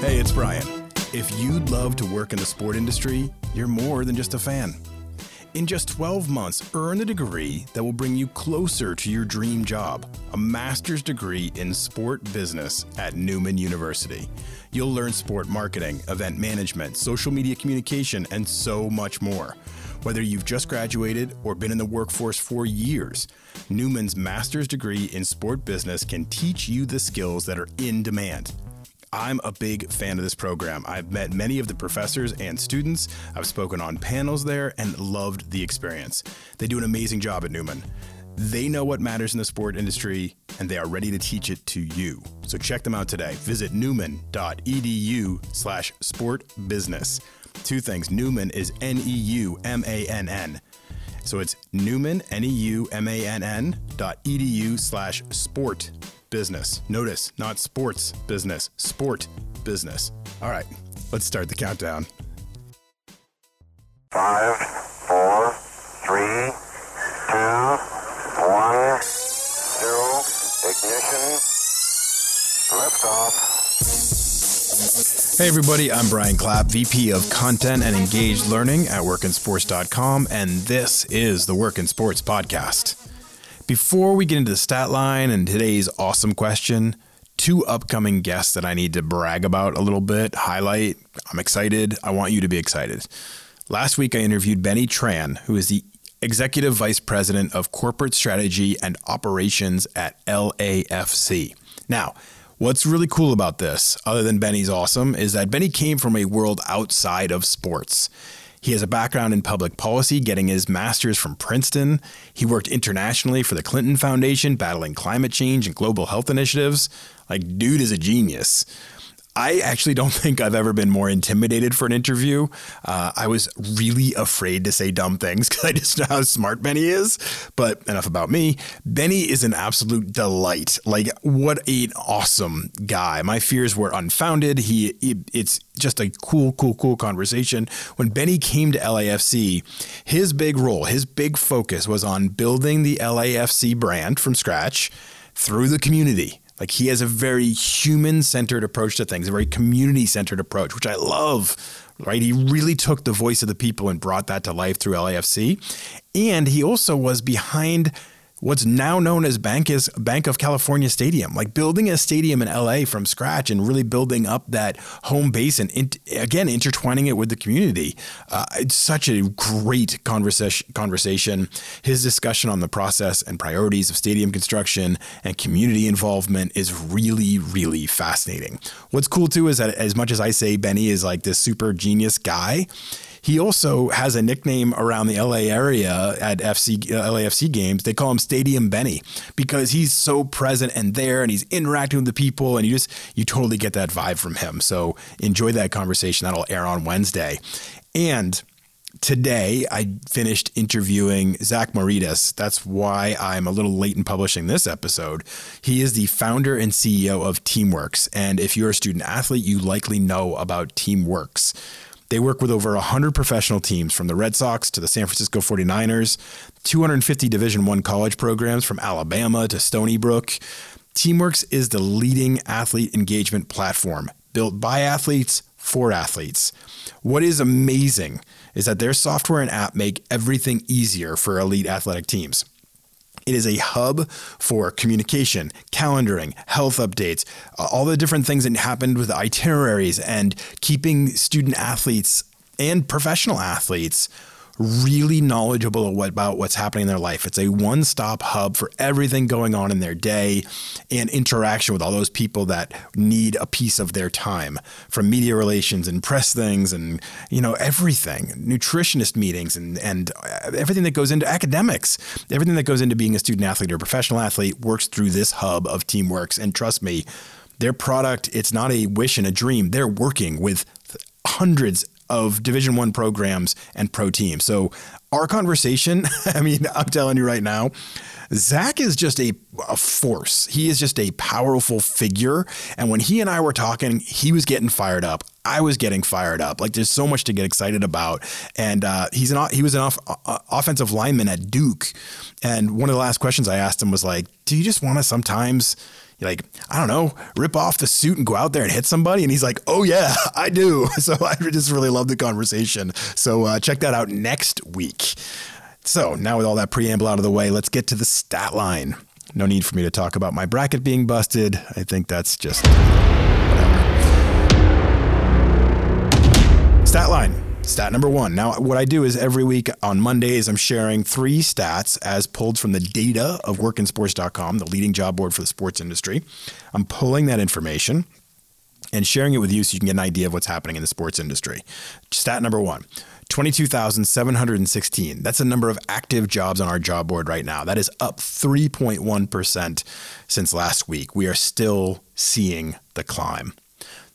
Hey, it's Brian. If you'd love to work in the sport industry, you're more than just a fan. In just 12 months, earn the degree that will bring you closer to your dream job a master's degree in sport business at Neumann University. You'll learn sport marketing, event management, social media communication, and so much more. Whether you've just graduated or been in the workforce for years, Neumann's master's degree in sport business can teach you the skills that are in demand. I'm a big fan of this program. I've met many of the professors and students. I've spoken on panels there and loved the experience. They do an amazing job at Neumann. They know what matters in the sport industry and they are ready to teach it to you. So check them out today. Visit neumann.edu slash sportbusiness. Two things. Neumann is N E U M A N N. So it's Neumann, N E U M A N N dot edu slash sport business. Notice, not sports business, sport business. All right, let's start the countdown. Five, four, three, two, one, zero, ignition, liftoff. Hey everybody, I'm Brian Clapp, VP of Content and Engaged Learning at workinsports.com, and this is the Work in Sports Podcast. Before we get into the stat line and today's awesome question, two upcoming guests that I need to brag about a little bit, highlight. I'm excited. I want you to be excited. Last week, I interviewed Benny Tran, who is the Executive Vice President of Corporate Strategy and Operations at LAFC. Now, what's really cool about this, other than Benny's awesome, is that Benny came from a world outside of sports. He has a background in public policy, getting his master's from Princeton. He worked internationally for the Clinton Foundation, battling climate change and global health initiatives. Like, dude is a genius. I actually don't think I've ever been more intimidated for an interview. Uh, I was really afraid to say dumb things because I just know how smart Benny is. But enough about me. Benny is an absolute delight. Like, what an awesome guy. My fears were unfounded. He, he it's just a cool, cool, cool conversation. When Benny came to LAFC, his big role, his big focus was on building the LAFC brand from scratch through the community like he has a very human centered approach to things, a very community centered approach, which I love. Right. He really took the voice of the people and brought that to life through LAFC. And he also was behind what's now known as Bank is Banc of California Stadium, like building a stadium in LA from scratch and really building up that home base and in, again intertwining it with the community. Uh, it's such a great conversation. Conversation. His discussion on the process and priorities of stadium construction and community involvement is really, really fascinating. What's cool too is that as much as I say Benny is like this super genius guy he also has a nickname around the LA area at FC uh, LAFC games. They call him Stadium Benny because he's so present and there, and he's interacting with the people, and you just you totally get that vibe from him. So enjoy that conversation. That'll air on Wednesday, and today I finished interviewing Zach Maurides. That's why I'm a little late in publishing this episode. He is the founder and CEO of Teamworks. And if you're a student athlete, you likely know about Teamworks. They work with over 100 professional teams from the Red Sox to the San Francisco 49ers, 250 Division 1 college programs from Alabama to Stony Brook. Teamworks is the leading athlete engagement platform built by athletes for athletes. What is amazing is that their software and app make everything easier for elite athletic teams. It is a hub for communication, calendaring, health updates, uh, all the different things that happened with itineraries and keeping student athletes and professional athletes really knowledgeable about what's happening in their life. It's a one stop hub for everything going on in their day and interaction with all those people that need a piece of their time from media relations and press things and, you know, everything, nutritionist meetings and, and uh, everything that goes into academics, everything that goes into being a student athlete or professional athlete works through this hub of Teamworks. And trust me, their product, it's not a wish and a dream. They're working with hundreds of Division One programs and pro teams. So our conversation, I mean, I'm telling you right now, Zach is just a, a force. He is just a powerful figure. And when he and I were talking, he was getting fired up. I was getting fired up. Like there's so much to get excited about. And uh, he's an he was an off, uh, offensive lineman at Duke. And one of the last questions I asked him was like, "Do you just want to sometimes?" Like, I don't know, rip off the suit and go out there and hit somebody? And he's like, oh, yeah, I do. So I just really love the conversation. So uh, check that out next week. So now with all that preamble out of the way, let's get to the stat line. No need for me to talk about my bracket being busted. I think that's just whatever. Stat line. Stat number one. Now, what I do is every week on Mondays, I'm sharing three stats as pulled from the data of workinsports.com, the leading job board for the sports industry. I'm pulling that information and sharing it with you so you can get an idea of what's happening in the sports industry. Stat number one 22,716. That's the number of active jobs on our job board right now. That is up 3.1% since last week. We are still seeing the climb.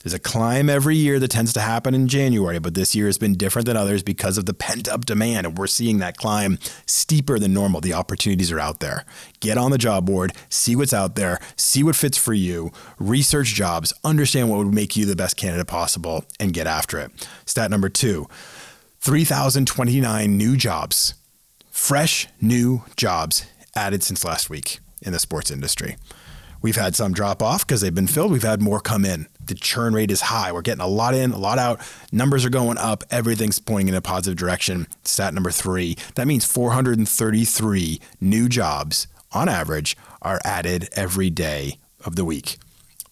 There's a climb every year that tends to happen in January, but this year has been different than others because of the pent up demand. And we're seeing that climb steeper than normal. The opportunities are out there. Get on the job board, see what's out there, see what fits for you, research jobs, understand what would make you the best candidate possible, and get after it. Stat number two 3,029 new jobs, fresh new jobs added since last week in the sports industry. We've had some drop off because they've been filled. We've had more come in. The churn rate is high. We're getting a lot in, a lot out. Numbers are going up. Everything's pointing in a positive direction. Stat number three that means 433 new jobs on average are added every day of the week.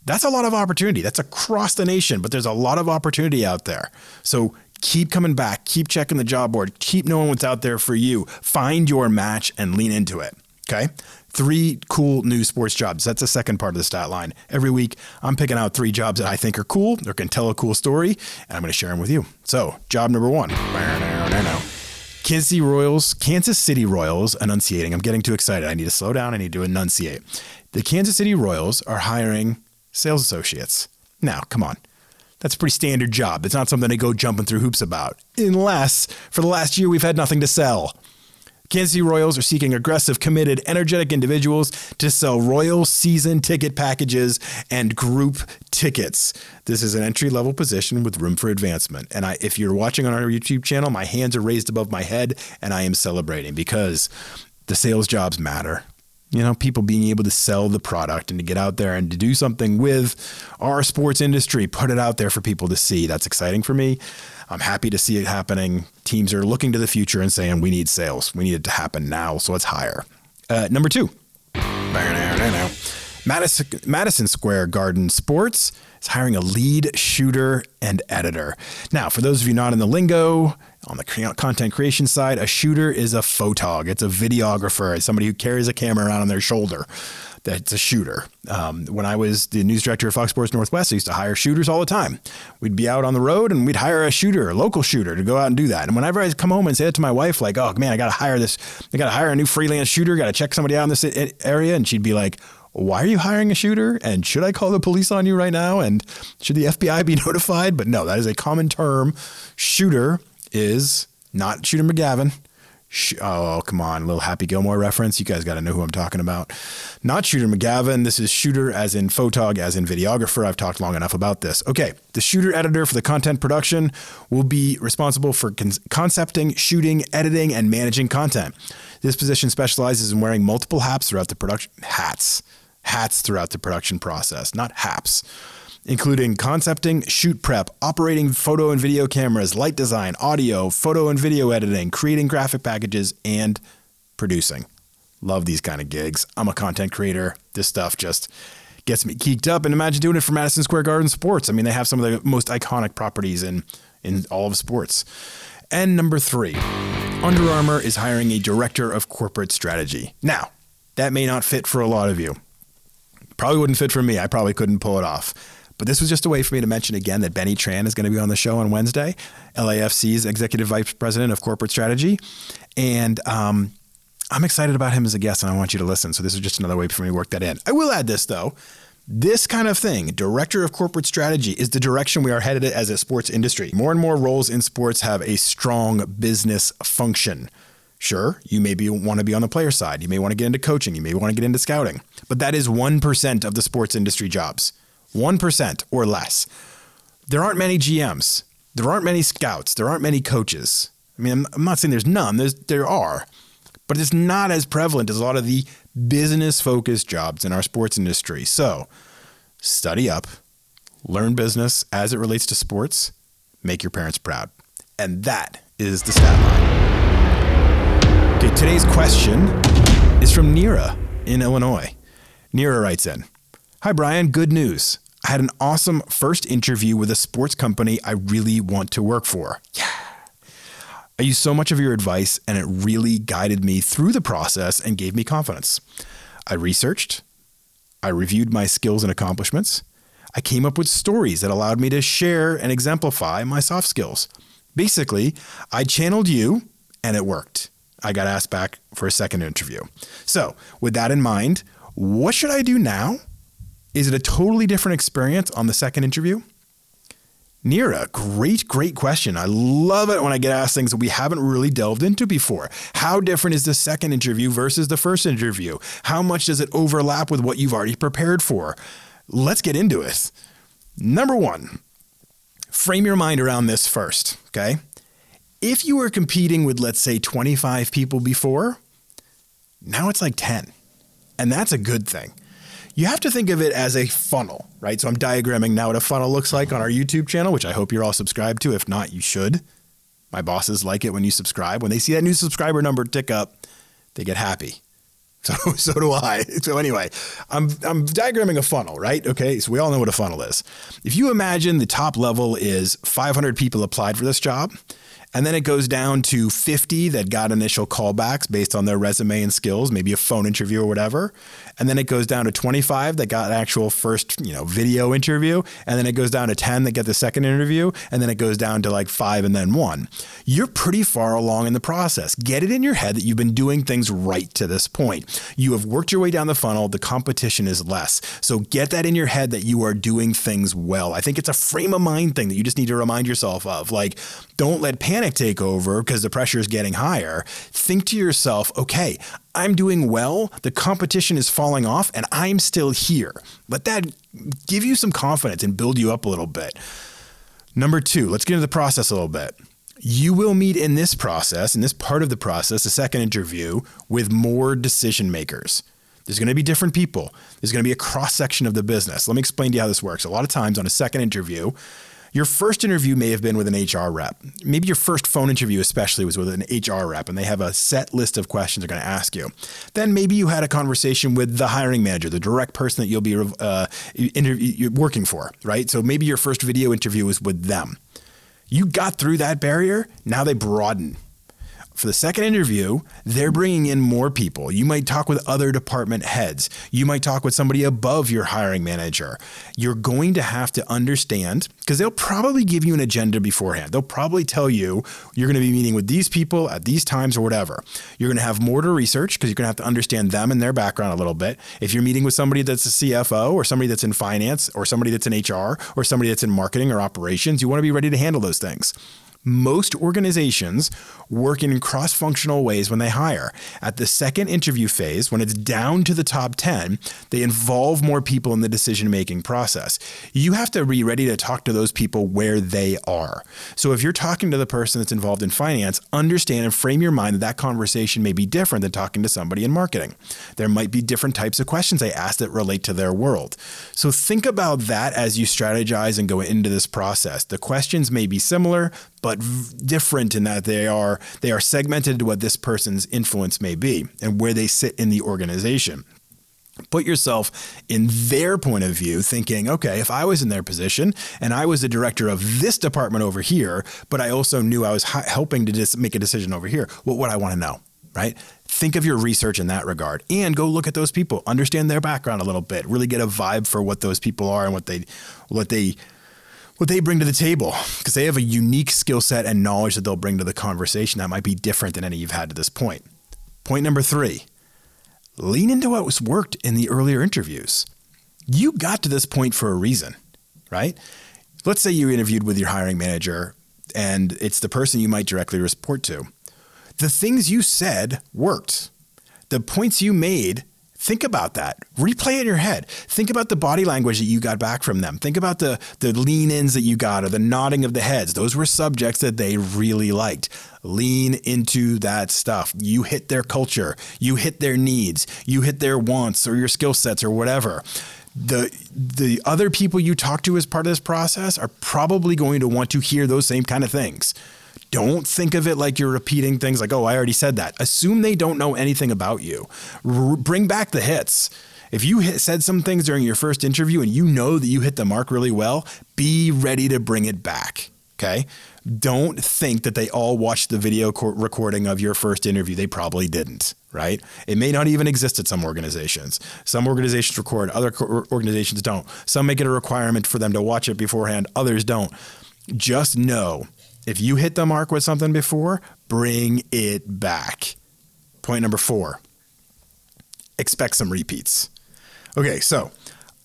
That's a lot of opportunity. That's across the nation, but there's a lot of opportunity out there. So keep coming back, keep checking the job board, keep knowing what's out there for you. Find your match and lean into it. Okay three cool new sports jobs. That's the second part of the stat line. Every week, I'm picking out three jobs that I think are cool or can tell a cool story, and I'm going to share them with you. So, job number one. Kansas City Royals, Kansas City Royals, enunciating. I'm getting too excited. I need to slow down. I need to enunciate. The Kansas City Royals are hiring sales associates. Now, come on. That's a pretty standard job. It's not something to go jumping through hoops about, unless for the last year we've had nothing to sell. Kansas City Royals are seeking aggressive, committed, energetic individuals to sell Royal season ticket packages and group tickets. This is an entry level position with room for advancement. And I, if you're watching on our YouTube channel, my hands are raised above my head and I am celebrating because the sales jobs matter you know, people being able to sell the product and to get out there and to do something with our sports industry, put it out there for people to see. That's exciting for me. I'm happy to see it happening. Teams are looking to the future and saying, we need sales. We need it to happen now. So let's hire. Uh, number two. Madison, Madison Square Garden Sports is hiring a lead shooter and editor. Now, for those of you not in the lingo, on the content creation side, a shooter is a photog. It's a videographer. It's somebody who carries a camera around on their shoulder. That's a shooter. Um, when I was the news director of Fox Sports Northwest, I used to hire shooters all the time. We'd be out on the road and we'd hire a shooter, a local shooter, to go out and do that. And whenever I come home and say it to my wife, like, "Oh man, I got to hire this. I got to hire a new freelance shooter. Got to check somebody out in this area," and she'd be like, why are you hiring a shooter? And should I call the police on you right now? And should the FBI be notified? But no, that is a common term. Shooter is not Shooter McGavin. Oh, come on, little Happy Gilmore reference. You guys got to know who I'm talking about. Not Shooter McGavin. This is Shooter as in photog, as in videographer. I've talked long enough about this. Okay, the shooter editor for the content production will be responsible for con- concepting, shooting, editing, and managing content. This position specializes in wearing multiple hats throughout the production. Hats hats throughout the production process, not haps, including concepting, shoot prep, operating photo and video cameras, light design, audio, photo and video editing, creating graphic packages, and producing. Love these kind of gigs. I'm a content creator. This stuff just gets me geeked up. And imagine doing it for Madison Square Garden Sports. I mean, they have some of the most iconic properties in, in all of sports. And number three, Under Armour is hiring a director of corporate strategy. Now, that may not fit for a lot of you. Probably wouldn't fit for me. I probably couldn't pull it off. But this was just a way for me to mention again that Benny Tran is going to be on the show on Wednesday, LAFC's executive vice president of corporate strategy. And um, I'm excited about him as a guest and I want you to listen. So this is just another way for me to work that in. I will add this though. This kind of thing, director of corporate strategy, is the direction we are headed as a sports industry. More and more roles in sports have a strong business function. Sure, you maybe want to be on the player side. You may want to get into coaching. You may want to get into scouting. But that is 1% of the sports industry jobs. 1% or less. There aren't many GMs. There aren't many scouts. There aren't many coaches. I mean, I'm, not saying there's none, there's, there are. But it's not as prevalent as a lot of the business focused jobs in our sports industry. So study up, learn business as it relates to sports, make your parents proud. And that is the stat line. Okay, today's question is from Nira in Illinois. Nira writes in Hi, Brian. Good news. I had an awesome first interview with a sports company I really want to work for. Yeah. I used so much of your advice, and it really guided me through the process and gave me confidence. I researched, I reviewed my skills and accomplishments. I came up with stories that allowed me to share and exemplify my soft skills. Basically, I channeled you, and it worked. I got asked back for a second interview. So, with that in mind, what should I do now? Is it a totally different experience on the second interview? Nira, great, great question. I love it when I get asked things that we haven't really delved into before. How different is the second interview versus the first interview? How much does it overlap with what you've already prepared for? Let's get into it. Number one, frame your mind around this first, okay? If you were competing with, let's say, 25 people before, now it's like 10. And that's a good thing you have to think of it as a funnel, right? So I'm diagramming now what a funnel looks like on our YouTube channel, which I hope you're all subscribed to. If not, you should. My bosses like it when you subscribe. When they see that new subscriber number tick up, they get happy. So, so do I. So anyway, I'm I'm diagramming a funnel, right? Okay, so we all know what a funnel is. If you imagine the top level is 500 people applied for this job, and then it goes down to 50 that got initial callbacks based on their resume and skills, maybe a phone interview or whatever. And then it goes down to 25 that got actual first, you know, video interview. And then it goes down to 10 that get the second interview. And then it goes down to like five and then one. You're pretty far along in the process. Get it in your head that you've been doing things right to this point. You have worked your way down the funnel. The competition is less. So get that in your head that you are doing things well. I think it's a frame of mind thing that you just need to remind yourself of. Like, don't let panic take over because the pressure is getting higher. Think to yourself, okay, I'm doing well, the competition is falling off, and I'm still here. Let that give you some confidence and build you up a little bit. Number two, let's get into the process a little bit. You will meet in this process, in this part of the process, the second interview, with more decision makers. There's going to be different people. There's going to be a cross section of the business. Let me explain to you how this works. A lot of times on a second interview, your first interview may have been with an HR rep. Maybe your first phone interview, especially, was with an HR rep, and they have a set list of questions they're going to ask you. Then maybe you had a conversation with the hiring manager, the direct person that you'll be uh, interview, working for, right? So maybe your first video interview was with them. You got through that barrier, now they broaden for the second interview, they're bringing in more people. You might talk with other department heads. You might talk with somebody above your hiring manager. You're going to have to understand because they'll probably give you an agenda beforehand. They'll probably tell you you're going to be meeting with these people at these times or whatever. You're going to have more to research because you're going to have to understand them and their background a little bit. If you're meeting with somebody that's a CFO or somebody that's in finance or somebody that's in HR or somebody that's in marketing or operations, you want to be ready to handle those things most organizations work in cross functional ways when they hire. At the second interview phase, when it's down to the top 10, they involve more people in the decision making process. You have to be ready to talk to those people where they are. So if you're talking to the person that's involved in finance, understand and frame your mind that that conversation may be different than talking to somebody in marketing. There might be different types of questions they ask that relate to their world. So think about that as you strategize and go into this process. The questions may be similar, but different in that they are they are segmented to what this person's influence may be and where they sit in the organization. Put yourself in their point of view, thinking, okay, if I was in their position and I was the director of this department over here, but I also knew I was helping to just make a decision over here, what would I want to know? Right? Think of your research in that regard and go look at those people, understand their background a little bit, really get a vibe for what those people are and what they what they what they bring to the table because they have a unique skill set and knowledge that they'll bring to the conversation that might be different than any you've had to this point. Point number three lean into what was worked in the earlier interviews. You got to this point for a reason, right? Let's say you interviewed with your hiring manager and it's the person you might directly report to. The things you said worked. The points you made Think about that. Replay it in your head. Think about the body language that you got back from them. Think about the, the lean ins that you got or the nodding of the heads. Those were subjects that they really liked. Lean into that stuff. You hit their culture, you hit their needs, you hit their wants or your skill sets or whatever the the other people you talk to as part of this process are probably going to want to hear those same kind of things. Don't think of it like you're repeating things like, "Oh, I already said that." Assume they don't know anything about you. R- bring back the hits. If you hit, said some things during your first interview and you know that you hit the mark really well, be ready to bring it back. Okay? Don't think that they all watched the video co- recording of your first interview. They probably didn't right? It may not even exist at some organizations. Some organizations record, other co- organizations don't. Some make it a requirement for them to watch it beforehand, others don't. Just know if you hit the mark with something before, bring it back. Point number four expect some repeats. Okay, so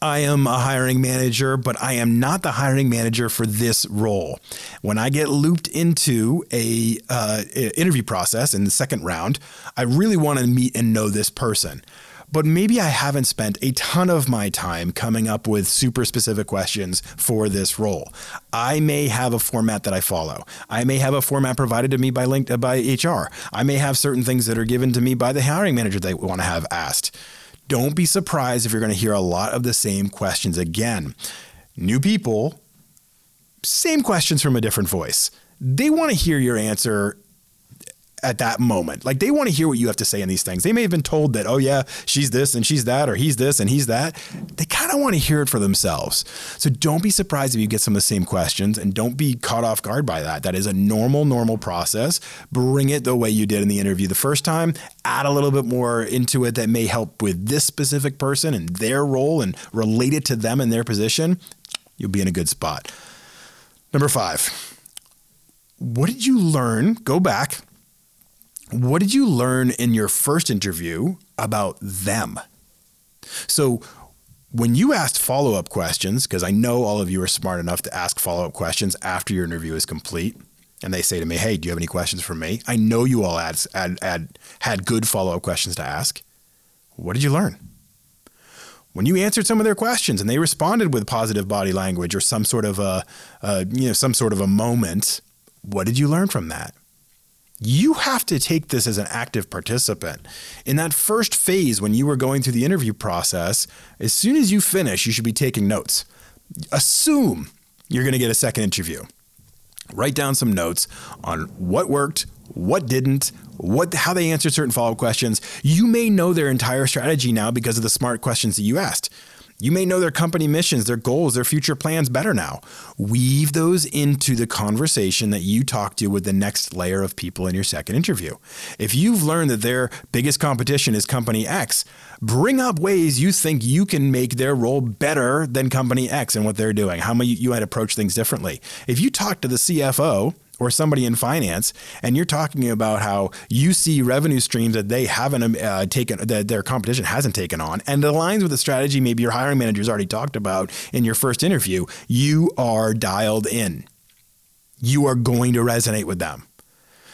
I am a hiring manager, but I am not the hiring manager for this role. When I get looped into a uh, interview process in the second round, I really want to meet and know this person. But maybe I haven't spent a ton of my time coming up with super specific questions for this role. I may have a format that I follow. I may have a format provided to me by linked uh, by HR. I may have certain things that are given to me by the hiring manager I want to have asked. Don't be surprised if you're going to hear a lot of the same questions again. New people, same questions from a different voice. They want to hear your answer at that moment. Like they want to hear what you have to say in these things. They may have been told that, oh yeah, she's this and she's that, or he's this and he's that. They kind of want to hear it for themselves. So don't be surprised if you get some of the same questions and don't be caught off guard by that. That is a normal, normal process. Bring it the way you did in the interview the first time. Add a little bit more into it that may help with this specific person and their role and relate it to them and their position. You'll be in a good spot. Number five. What did you learn? Go back what did you learn in your first interview about them? So, when you asked follow up questions, because I know all of you are smart enough to ask follow up questions after your interview is complete, and they say to me, Hey, do you have any questions for me? I know you all had, had, had, had good follow up questions to ask. What did you learn? When you answered some of their questions and they responded with positive body language or some sort of a, uh, you know, some sort of a moment, what did you learn from that? You have to take this as an active participant. In that first phase, when you were going through the interview process, as soon as you finish, you should be taking notes. Assume you're going to get a second interview. Write down some notes on what worked, what didn't, what how they answered certain follow-up questions. You may know their entire strategy now because of the smart questions that you asked. You may know their company missions, their goals, their future plans better now. Weave those into the conversation that you talk to with the next layer of people in your second interview. If you've learned that their biggest competition is company X, bring up ways you think you can make their role better than company X and what they're doing, how you might approach things differently. If you talk to the CFO, or somebody in finance, and you're talking about how you see revenue streams that they haven't uh, taken, that their competition hasn't taken on, and it aligns with the strategy maybe your hiring manager's already talked about in your first interview, you are dialed in. You are going to resonate with them.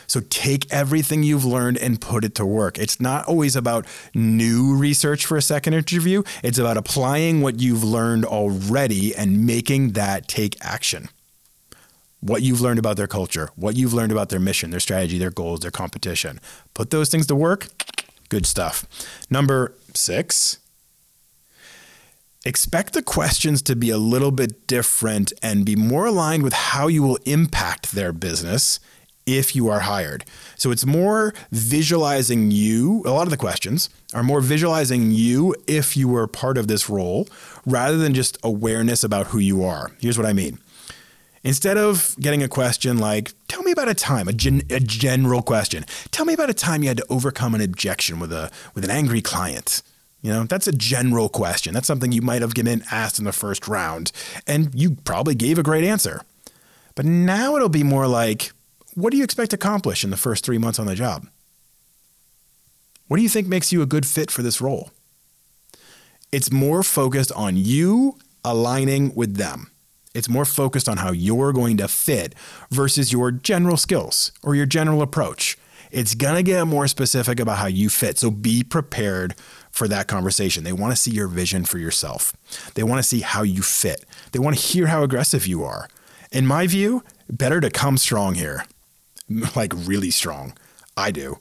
So take everything you've learned and put it to work. It's not always about new research for a second interview. It's about applying what you've learned already and making that take action what you've learned about their culture, what you've learned about their mission, their strategy, their goals, their competition. Put those things to work. Good stuff. Number six, expect the questions to be a little bit different and be more aligned with how you will impact their business if you are hired. So it's more visualizing you, a lot of the questions are more visualizing you if you were part of this role rather than just awareness about who you are. Here's what I mean. Instead of getting a question like, tell me about a time, a, gen- a general question, tell me about a time you had to overcome an objection with a with an angry client. You know, that's a general question. That's something you might have been asked in the first round, and you probably gave a great answer. But now it'll be more like, what do you expect to accomplish in the first three months on the job? What do you think makes you a good fit for this role? It's more focused on you aligning with them. It's more focused on how you're going to fit versus your general skills or your general approach. It's going to get more specific about how you fit. So be prepared for that conversation. They want to see your vision for yourself. They want to see how you fit. They want to hear how aggressive you are. In my view, better to come strong here. Like really strong. I do.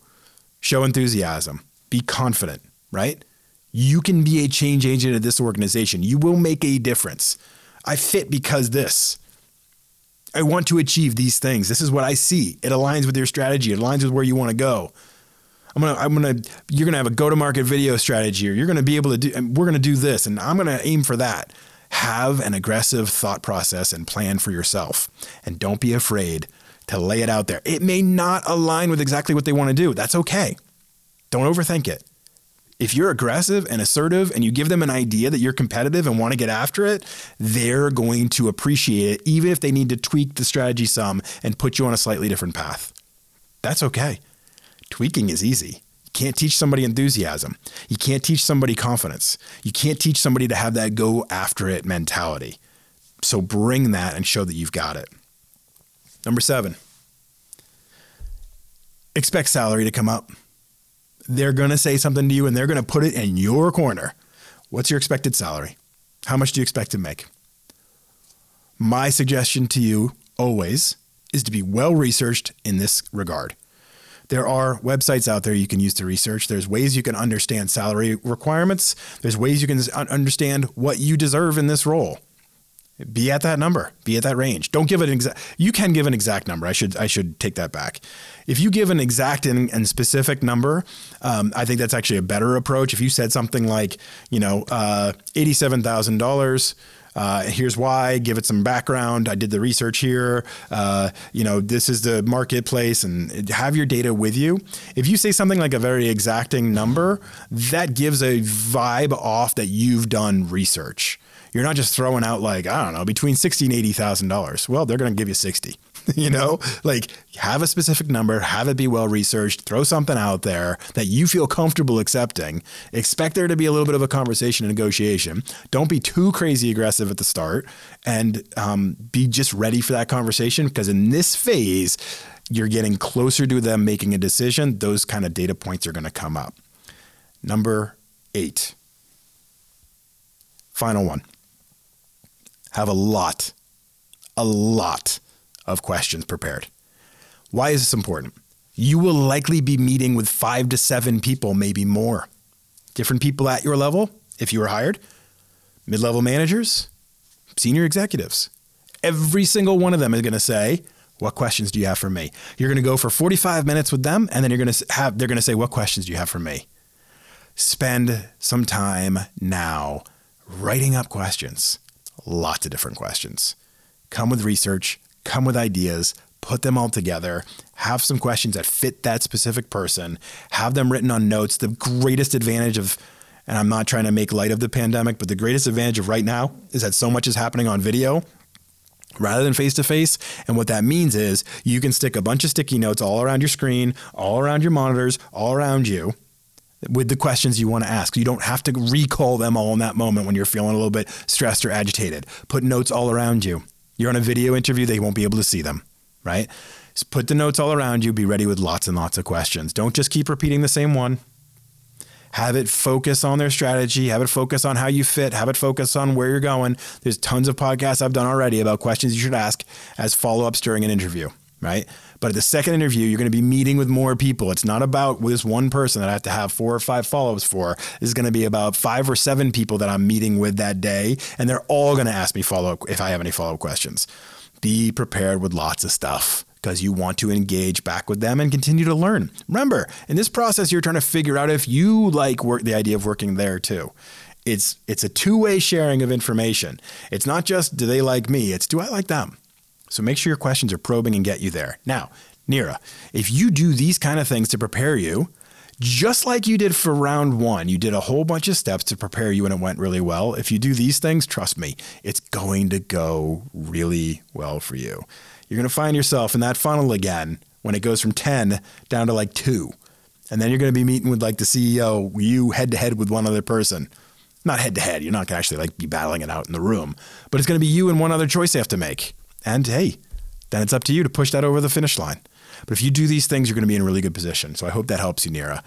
Show enthusiasm. Be confident, right? You can be a change agent at this organization. You will make a difference. I fit because this. I want to achieve these things. This is what I see. It aligns with your strategy. It aligns with where you want to go. I'm gonna, I'm gonna, you're gonna have a go-to-market video strategy, or you're gonna be able to do, and we're gonna do this, and I'm gonna aim for that. Have an aggressive thought process and plan for yourself, and don't be afraid to lay it out there. It may not align with exactly what they want to do. That's okay. Don't overthink it. If you're aggressive and assertive and you give them an idea that you're competitive and want to get after it, they're going to appreciate it, even if they need to tweak the strategy some and put you on a slightly different path. That's okay. Tweaking is easy. You can't teach somebody enthusiasm. You can't teach somebody confidence. You can't teach somebody to have that go after it mentality. So bring that and show that you've got it. Number seven, expect salary to come up. They're going to say something to you and they're going to put it in your corner. What's your expected salary? How much do you expect to make? My suggestion to you always is to be well researched in this regard. There are websites out there you can use to research. There's ways you can understand salary requirements. There's ways you can understand what you deserve in this role. Be at that number. Be at that range. Don't give it an exact. You can give an exact number. I should I should take that back. If you give an exact and, and specific number, um, I think that's actually a better approach. If you said something like, you know, uh, eighty-seven thousand dollars. Uh, here's why. Give it some background. I did the research here. Uh, you know, this is the marketplace, and have your data with you. If you say something like a very exacting number, that gives a vibe off that you've done research. You're not just throwing out like I don't know between sixty and eighty thousand dollars. Well, they're going to give you sixty. you know, like have a specific number, have it be well researched, throw something out there that you feel comfortable accepting. Expect there to be a little bit of a conversation and negotiation. Don't be too crazy aggressive at the start and um, be just ready for that conversation because in this phase, you're getting closer to them making a decision. Those kind of data points are going to come up. Number eight, final one have a lot, a lot of questions prepared. Why is this important? You will likely be meeting with five to seven people, maybe more. Different people at your level, if you were hired, mid level managers, senior executives. Every single one of them is going to say, what questions do you have for me? You're going to go for 45 minutes with them and then you're going to have they're going to say what questions do you have for me? Spend some time now writing up questions. Lots of different questions. Come with research, come with ideas, put them all together, have some questions that fit that specific person, have them written on notes. The greatest advantage of, and I'm not trying to make light of the pandemic, but the greatest advantage of right now is that so much is happening on video rather than face to face. And what that means is you can stick a bunch of sticky notes all around your screen, all around your monitors, all around you with the questions you want to ask. You don't have to recall them all in that moment when you're feeling a little bit stressed or agitated. Put notes all around you. You're on a video interview, they won't be able to see them, right? Just put the notes all around you, be ready with lots and lots of questions. Don't just keep repeating the same one. Have it focus on their strategy, have it focus on how you fit, have it focus on where you're going. There's tons of podcasts I've done already about questions you should ask as follow ups during an interview, right? But at the second interview, you're going to be meeting with more people. It's not about this one person that I have to have four or five follow ups for. This is going to be about five or seven people that I'm meeting with that day. And they're all going to ask me follow up if I have any follow up questions. Be prepared with lots of stuff because you want to engage back with them and continue to learn. Remember, in this process, you're trying to figure out if you like work, the idea of working there too. It's it's a two-way sharing of information. It's not just do they like me, it's do I like them. So make sure your questions are probing and get you there. Now, Nira, if you do these kind of things to prepare you, just like you did for round one, you did a whole bunch of steps to prepare you and it went really well. If you do these things, trust me, it's going to go really well for you. You're going to find yourself in that funnel again when it goes from 10 down to like two. And then you're going to be meeting with like the CEO, you head to head with one other person. Not head to head, you're not going to actually like be battling it out in the room, but it's going to be you and one other choice you have to make. And hey, then it's up to you to push that over the finish line. But if you do these things, you're going to be in a really good position. So I hope that helps you, Nira.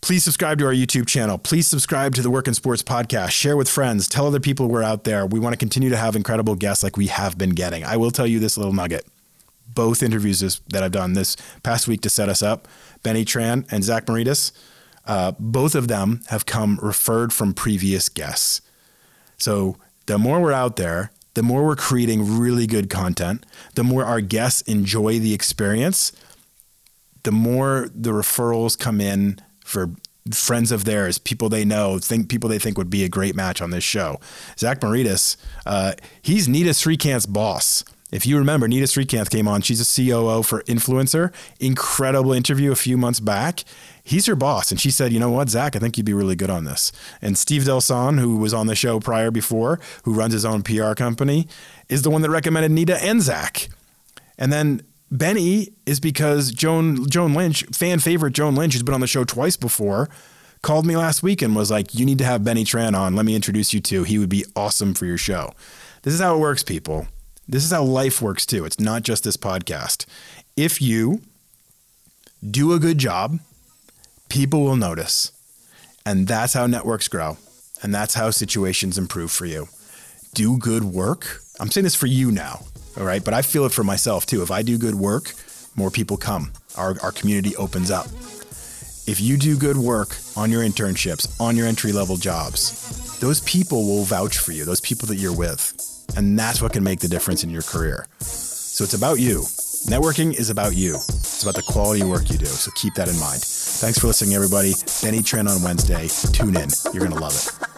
Please subscribe to our YouTube channel. Please subscribe to the Work in Sports podcast. Share with friends. Tell other people we're out there. We want to continue to have incredible guests like we have been getting. I will tell you this little nugget. Both interviews this, that I've done this past week to set us up, Benny Tran and Zach Maurides, uh, both of them have come referred from previous guests. So the more we're out there, the more we're creating really good content, the more our guests enjoy the experience, the more the referrals come in for friends of theirs, people they know, think people they think would be a great match on this show. Zach Maurides, uh, he's Nita Srikanth's boss. If you remember, Nita Srikanth came on. She's a COO for Influencer. Incredible interview a few months back. He's her boss. And she said, you know what, Zach, I think you'd be really good on this. And Steve Delson, who was on the show prior before, who runs his own PR company, is the one that recommended Nita and Zach. And then Benny is because Joan Joan Lynch, fan favorite Joan Lynch, who's been on the show twice before, called me last week and was like, "You need to have Benny Tran on. Let me introduce you to. He would be awesome for your show." This is how it works, people. This is how life works too. It's not just this podcast. If you do a good job, people will notice. And that's how networks grow. And that's how situations improve for you. Do good work. I'm saying this for you now. All right. But I feel it for myself too. If I do good work, more people come. Our, our community opens up. If you do good work on your internships, on your entry level jobs, those people will vouch for you, those people that you're with. And that's what can make the difference in your career. So it's about you. Networking is about you. It's about the quality work you do. So keep that in mind. Thanks for listening, everybody. Benny Tran on Wednesday. Tune in. You're going to love it.